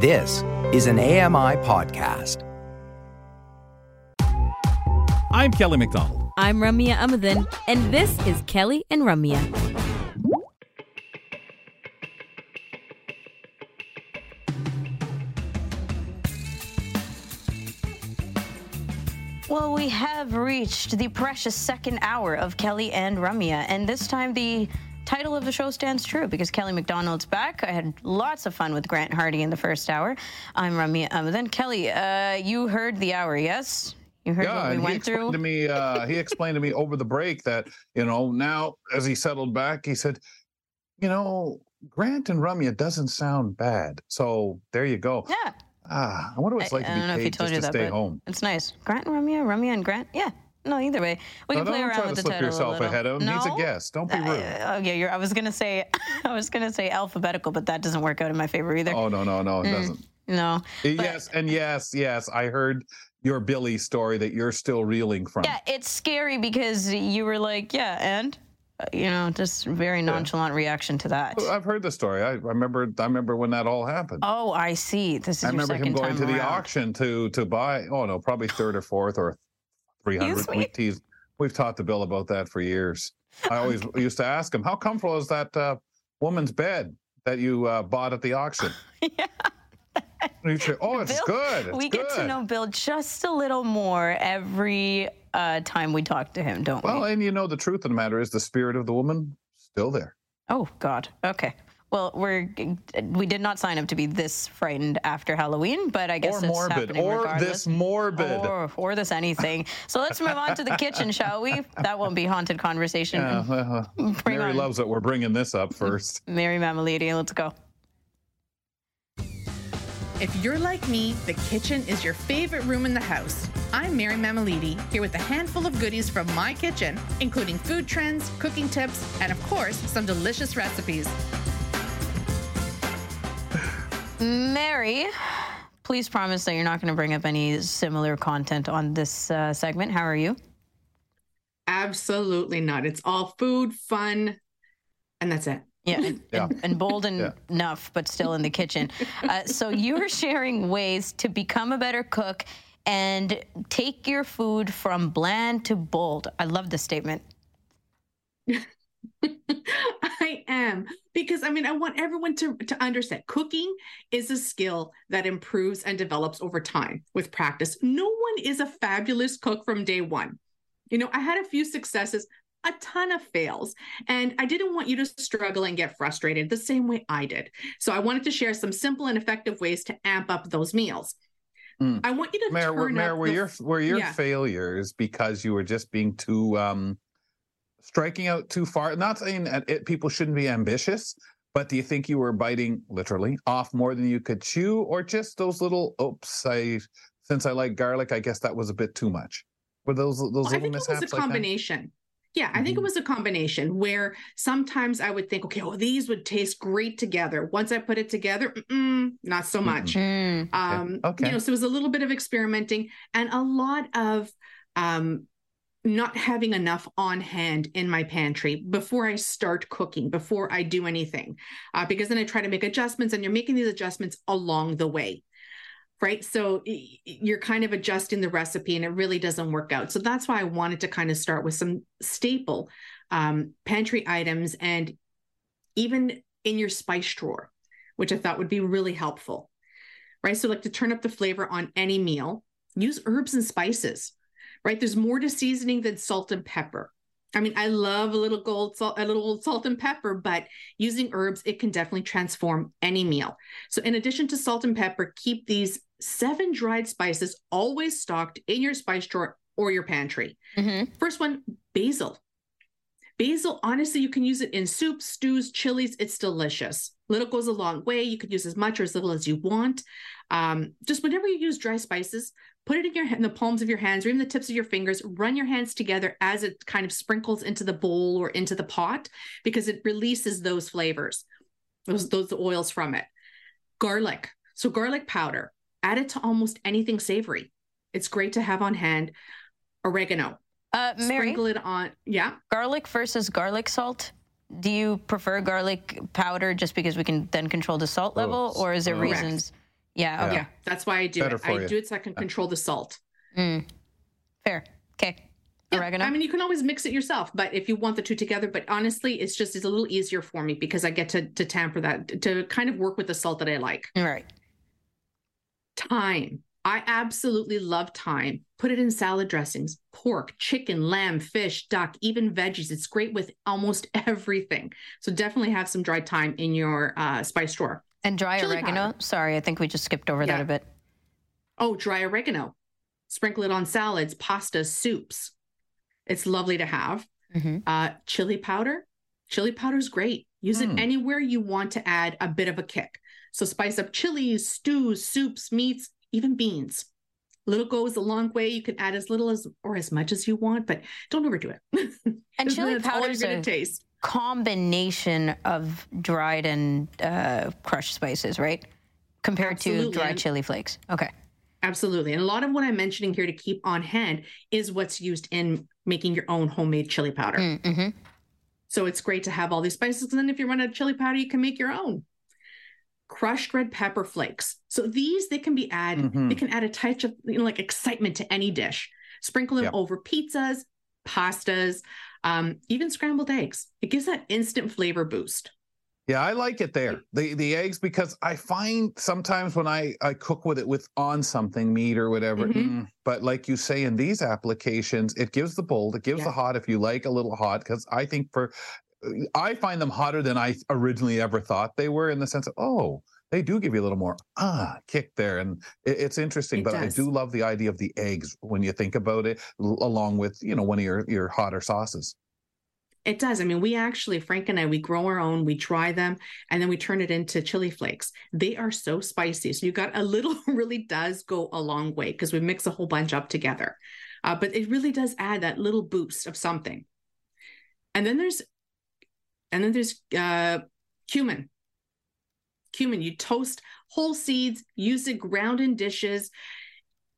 This is an AMI podcast. I'm Kelly McDonald. I'm Ramya Amuthan, and this is Kelly and Ramya. Well, we have reached the precious second hour of Kelly and Ramya, and this time the title of the show stands true because Kelly McDonald's back. I had lots of fun with Grant Hardy in the first hour. I'm Ramya Amuthan. Kelly, uh, you heard the hour, yes? You heard yeah, what we and he went explained through? to me. Uh, he explained to me over the break that you know now as he settled back, he said, you know, Grant and Ramya doesn't sound bad. So there you go. Yeah. Ah, I wonder what it's like I to be don't know if he paid told just you to that, stay home. It's nice. Grant and Romeo, Romeo and Grant. Yeah. No, either way. We No, can play don't around try with to the slip title yourself a ahead of him. No? He's a guest. Don't be rude. Uh, oh yeah, you're, I was gonna say, I was gonna say alphabetical, but that doesn't work out in my favor either. oh no, no, no, it Mm, doesn't. No. But- yes, and yes, yes. I heard your Billy story that you're still reeling from. Yeah, it's scary because you were like, yeah, and Uh, you know, just very nonchalant reaction to that. I've heard the story. I, remember. I remember when that all happened. Oh, I see. This is I remember him going to the auction to to buy. Oh no, probably third or fourth or three hundred. We teased. We've talked to Bill about that for years. I always used to ask him, "How comfortable is that uh, woman's bed that you uh, bought at the auction?" yeah. Say, "Oh, it's Bill, good. It's we good." get to know Bill just a little more every uh, time we talk to him, don't Well, we? Well, and you know the truth of the matter is the spirit of the woman still there. Oh God. Okay. Well, we're we did not sign up to be this frightened after Halloween, but I guess or it's morbid, happening or regardless. this morbid. Or, or this anything. So let's move on to the kitchen, shall we? That won't be haunted conversation. Yeah, well, uh, Mary on. loves that We're bringing this up first. Mary Mammoliti, let's go. If you're like me, the kitchen is your favorite room in the house. I'm Mary Mammoliti, here with a handful of goodies from my kitchen, including food trends, cooking tips, and of course, some delicious recipes. Mary, please promise that you're not going to bring up any similar content on this uh, segment. How are you? Absolutely not. It's all food, fun, and that's it. Yeah, and, Yeah. and, and bold Yeah. enough, but still in the kitchen. Uh, so you're sharing ways to become a better cook and take your food from bland to bold. I love this statement. I am because I mean I want everyone to to understand cooking is a skill that improves and develops over time with practice. No one is a fabulous cook from day one. You know, I had a few successes, a ton of fails, and I didn't want you to struggle and get frustrated the same way I did. So I wanted to share some simple and effective ways to amp up those meals. Mm. I want you to Mayor, turn Mayor, up were the your were your yeah. failures because you were just being too um, striking out too far? Not saying that it, people shouldn't be ambitious, but do you think you were biting literally off more than you could chew, or just those little oops? I since I like garlic, I guess that was a bit too much. Were those those Well, I little think it was mishaps a like combination. Yeah, I think it Mhm. was a combination where sometimes I would think, okay, well, these would taste great together. Once I put it together, mm-mm, not so much. Mm. Um, Okay. You know, so it was a little bit of experimenting and a lot of um, not having enough on hand in my pantry before I start cooking, before I do anything, uh, because then I try to make adjustments, and you're making these adjustments along the way. Right. So you're kind of adjusting the recipe and it really doesn't work out. So that's why I wanted to kind of start with some staple um, pantry items and even in your spice drawer, which I thought would be really helpful right? So, like to turn up the flavor on any meal, use herbs and spices, right? There's more to seasoning than salt and pepper. I mean, I love a little gold salt, a little salt and pepper, but using herbs, it can definitely transform any meal. So, in addition to salt and pepper, keep these seven dried spices always stocked in your spice drawer or your pantry. Mhm. First one, basil. Basil, honestly, you can use it in soups, stews, chilies. It's delicious. Little goes a long way. You could use as much or as little as you want. Um, just whenever you use dry spices, put it in your in the palms of your hands or even the tips of your fingers. Run your hands together as it kind of sprinkles into the bowl or into the pot because it releases those flavors, those those oils from it. Garlic. So garlic powder. Add it to almost anything savory. It's great to have on hand. Oregano. Uh, Mary, Sprinkle it on. Yeah. garlic versus garlic salt. Do you prefer garlic powder just because we can then control the salt level, Oh, or is there correct. reasons Yeah. Okay. Yeah, that's why I do Better it. for I you. do it so I can control the salt. Mm. Fair. Okay. Yeah, Oregano. I mean, you can always mix it yourself, but if you want the two together, but honestly, it's just it's a little easier for me because I get to to tamper that to kind of work with the salt that I like. right. Thyme. I absolutely love thyme. Put it in salad dressings, pork, chicken, lamb, fish, duck, even veggies. It's great with almost everything. So definitely have some dried thyme in your uh, spice drawer. And dry Chili oregano. powder. Sorry, I think we just skipped over that a bit. Oh, dry oregano. Sprinkle it on salads, pastas, soups. It's lovely to have. hmm Uh, chili powder. Chili powder is great. Use Hmm. it anywhere you want to add a bit of a kick. So spice up chilies, stews, soups, meats, even beans. Little goes a long way. You can add as little as or as much as you want, but don't overdo it. And chili powder is a taste. combination of dried and uh, crushed spices, right? Compared to Absolutely. dried And- chili flakes. Okay. Absolutely. And a lot of what I'm mentioning here to keep on hand is what's used in making your own homemade chili powder. Mm-hmm. So it's great to have all these spices. And then if you run out of chili powder, you can make your own. Crushed red pepper flakes. So these they can be add. Mhm. They can add a touch of you know, like excitement to any dish. Sprinkle them Yep. over pizzas, pastas, um, even scrambled eggs. It gives that instant flavor boost. Yeah, I like it there. The the eggs because I find sometimes when I I cook with it with on something meat or whatever. Mhm. mm, but like you say in these applications, it gives the bold, it gives Yeah. the hot if you like a little hot because I think for I find them hotter than I originally ever thought they were in the sense of oh they do give you a little more ah kick there and it, it's interesting It but does. I do love the idea of the eggs when you think about it l- along with you know one of your your hotter sauces. It does. I mean, we actually, Frank and I, we grow our own, we dry them, and then we turn it into chili flakes. They are so spicy. So you got a little really does go a long way because we mix a whole bunch up together. Uh, but it really does add that little boost of something. And then there's, and then there's uh, cumin. Cumin, you toast whole seeds, use it ground in dishes.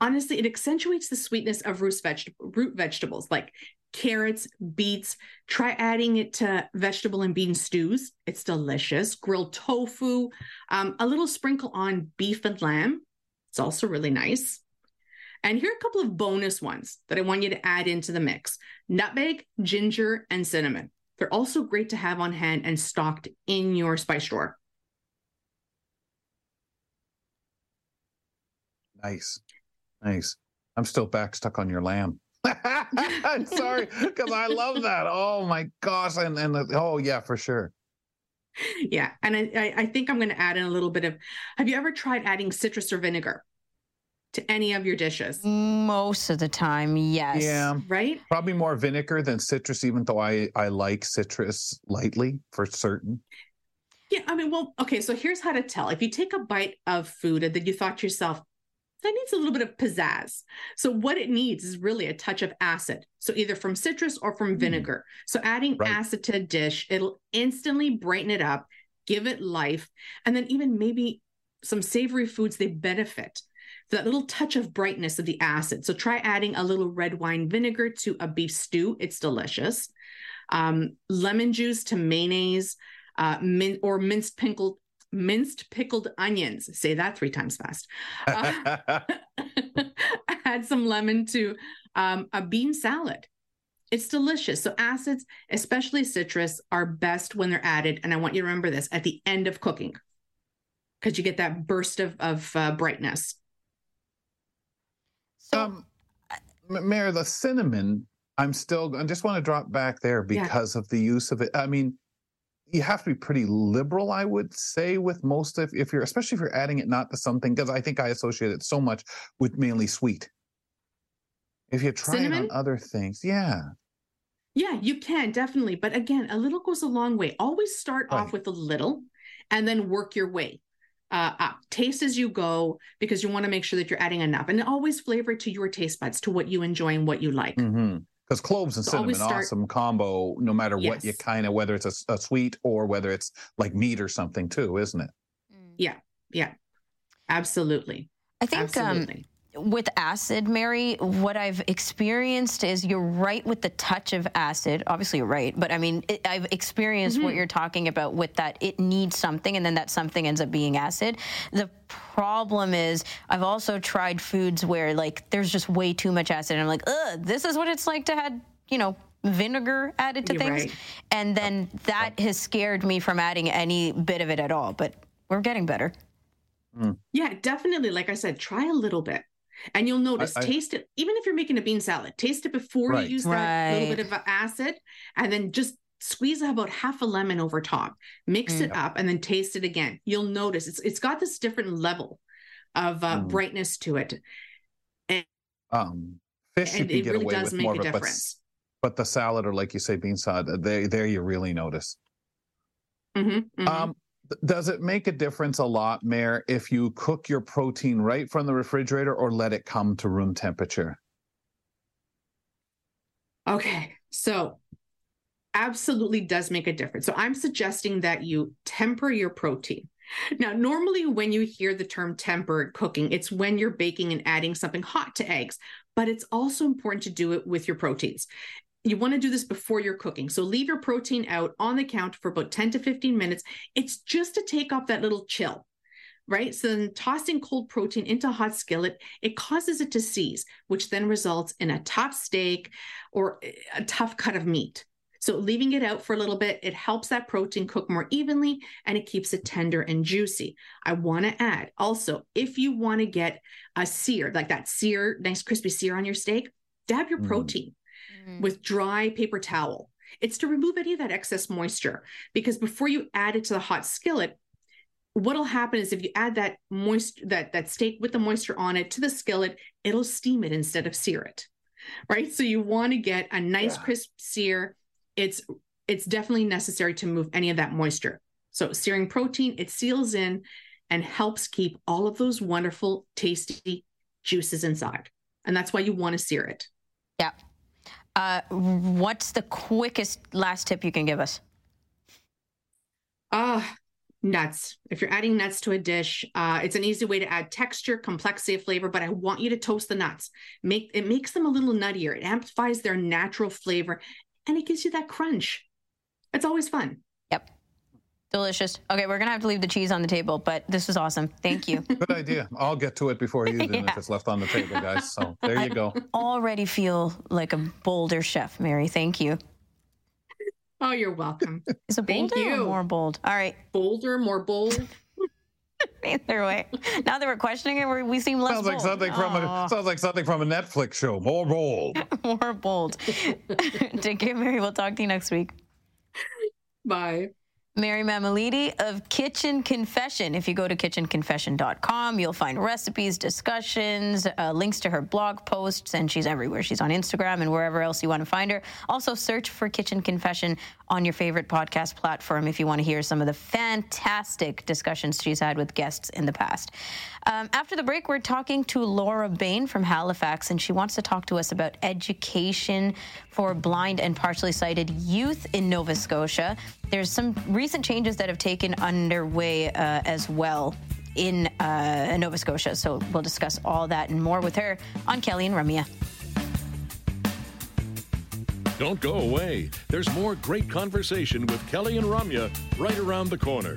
Honestly, it accentuates the sweetness of root, veg- root vegetables like carrots, beets. Try adding it to vegetable and bean stews. It's delicious. Grilled tofu, um, a little sprinkle on beef and lamb. It's also really nice. And here are a couple of bonus ones that I want you to add into the mix nutmeg, ginger, and cinnamon. They're also great to have on hand and stocked in your spice drawer. Nice. Nice. I'm still back stuck on your lamb. I'm sorry, because I love that. Oh my gosh. And and the- oh yeah, for sure. Yeah. And I, I, I think I'm going to add in a little bit of have you ever tried adding citrus or vinegar to any of your dishes? Most of the time, yes. Yeah. Right? Probably more vinegar than citrus, even though I, I like citrus lightly for certain. Yeah, I mean, well, okay, so here's how to tell. If you take a bite of food and then you thought to yourself, that needs a little bit of pizzazz. So what it needs is really a touch of acid. So either from citrus or from hmm. vinegar. So adding Right. acid to a dish, it'll instantly brighten it up, give it life, and then even maybe some savory foods they benefit. That little touch of brightness of the acid. So try adding a little red wine vinegar to a beef stew. It's delicious. Um, lemon juice to mayonnaise, uh, min- or minced pickled minced pickled onions. Say that three times fast. Uh, add some lemon to um, a bean salad. It's delicious. So acids, especially citrus, are best when they're added. And I want you to remember this at the end of cooking, because you get that burst of of uh, brightness. So, um, Mary, the cinnamon, I'm still, I just want to drop back there Yeah. because of the use of it. I mean, you have to be pretty liberal, I would say, with most of, if you're, especially if you're adding it not to something, because I think I associate it so much with mainly sweet. If you try it Cinnamon? on other things, yeah. Yeah, you can definitely. But again, a little goes a long way. Always start off with a little and then work your way uh, up. Taste as you go because you want to make sure that you're adding enough and always flavor it to your taste buds, to what you enjoy and what you like. Because cloves and So cinnamon, always start- awesome combo, no matter what you kind of, whether it's a sweet or whether it's like meat or something too, isn't it? mm. Yeah, yeah, absolutely. I think um, absolutely. With acid, Mary, what I've experienced is you're right with the touch of acid. Obviously, you're right, but I mean, it, I've experienced mm-hmm. what you're talking about with that. It needs something, and then that something ends up being acid. The problem is, I've also tried foods where like there's just way too much acid, and I'm like, ugh, this is what it's like to have, you know, vinegar added to you're things, right. and then that has scared me from adding any bit of it at all. But we're getting better. Mm. Yeah, definitely. Like I said, try a little bit. And you'll notice, I, I, taste it, even if you're making a bean salad, taste it before right. you use that right. little bit of acid and then just squeeze about half a lemon over top, mix mm. it up, and then taste it again. You'll notice it's it's got this different level of uh, mm. brightness to it. And, um, fish and it really does make a difference. But, but, the salad, or like you say, bean salad, uh, there, there you really notice. Mm-hmm, mm-hmm. Um, does it make a difference a lot, Mary, if you cook your protein right from the refrigerator or let it come to room temperature? Okay, so absolutely does make a difference. So I'm suggesting that you temper your protein. Now, normally when you hear the term tempered cooking, it's when you're baking and adding something hot to eggs, but it's also important to do it with your proteins you want to do this before you're cooking. So leave your protein out on the counter for about 10 to 15 minutes. It's just to take off that little chill, right? So then tossing cold protein into a hot skillet, it causes it to seize, which then results in a tough steak or a tough cut of meat. So leaving it out for a little bit, it helps that protein cook more evenly and it keeps it tender and juicy. I want to add also, if you want to get a sear, like that sear, nice crispy sear on your steak, dab your mm. protein mm-hmm. with dry paper towel. It's to remove any of that excess moisture because before you add it to the hot skillet, what'll happen is if you add that moist that that steak with the moisture on it to the skillet, it'll steam it instead of sear it. Right? So you want to get a nice yeah. crisp sear. It's it's definitely necessary to move any of that moisture. So searing protein, it seals in and helps keep all of those wonderful tasty juices inside. And that's why you want to sear it. Yeah. Uh, what's the quickest last tip you can give us? Ah, uh, nuts. If you're adding nuts to a dish, uh, it's an easy way to add texture, complexity flavor. But I want you to toast the nuts. Make it makes them a little nuttier. It amplifies their natural flavor, and it gives you that crunch. It's always fun. Yep. Delicious. Okay, we're gonna have to leave the cheese on the table, but this is awesome. Thank you. Good idea. I'll get to it before you do yeah. if it's left on the table, guys. So there you go. I already feel like a bolder chef, Mary. Thank you. Oh, you're welcome. Is it bolder or more bold? All right. Bolder, more bold. Either way. Now that we're questioning it, we seem less sounds like bold. something from a sounds like something from a Netflix show. More bold. more bold. Take care, Mary. We'll talk to you next week. Bye. Mary Mammoliti of Kitchen Confession. If you go to kitchenconfession.com, you'll find recipes, discussions, uh, links to her blog posts, and she's everywhere. She's on Instagram and wherever else you want to find her. Also, search for Kitchen Confession on your favorite podcast platform if you want to hear some of the fantastic discussions she's had with guests in the past. Um, after the break, we're talking to Laura Bain from Halifax, and she wants to talk to us about education for blind and partially sighted youth in Nova Scotia. There's some recent changes that have taken underway uh, as well in uh, Nova Scotia. So we'll discuss all that and more with her on Kelly and Ramya. Don't go away. There's more great conversation with Kelly and Ramya right around the corner.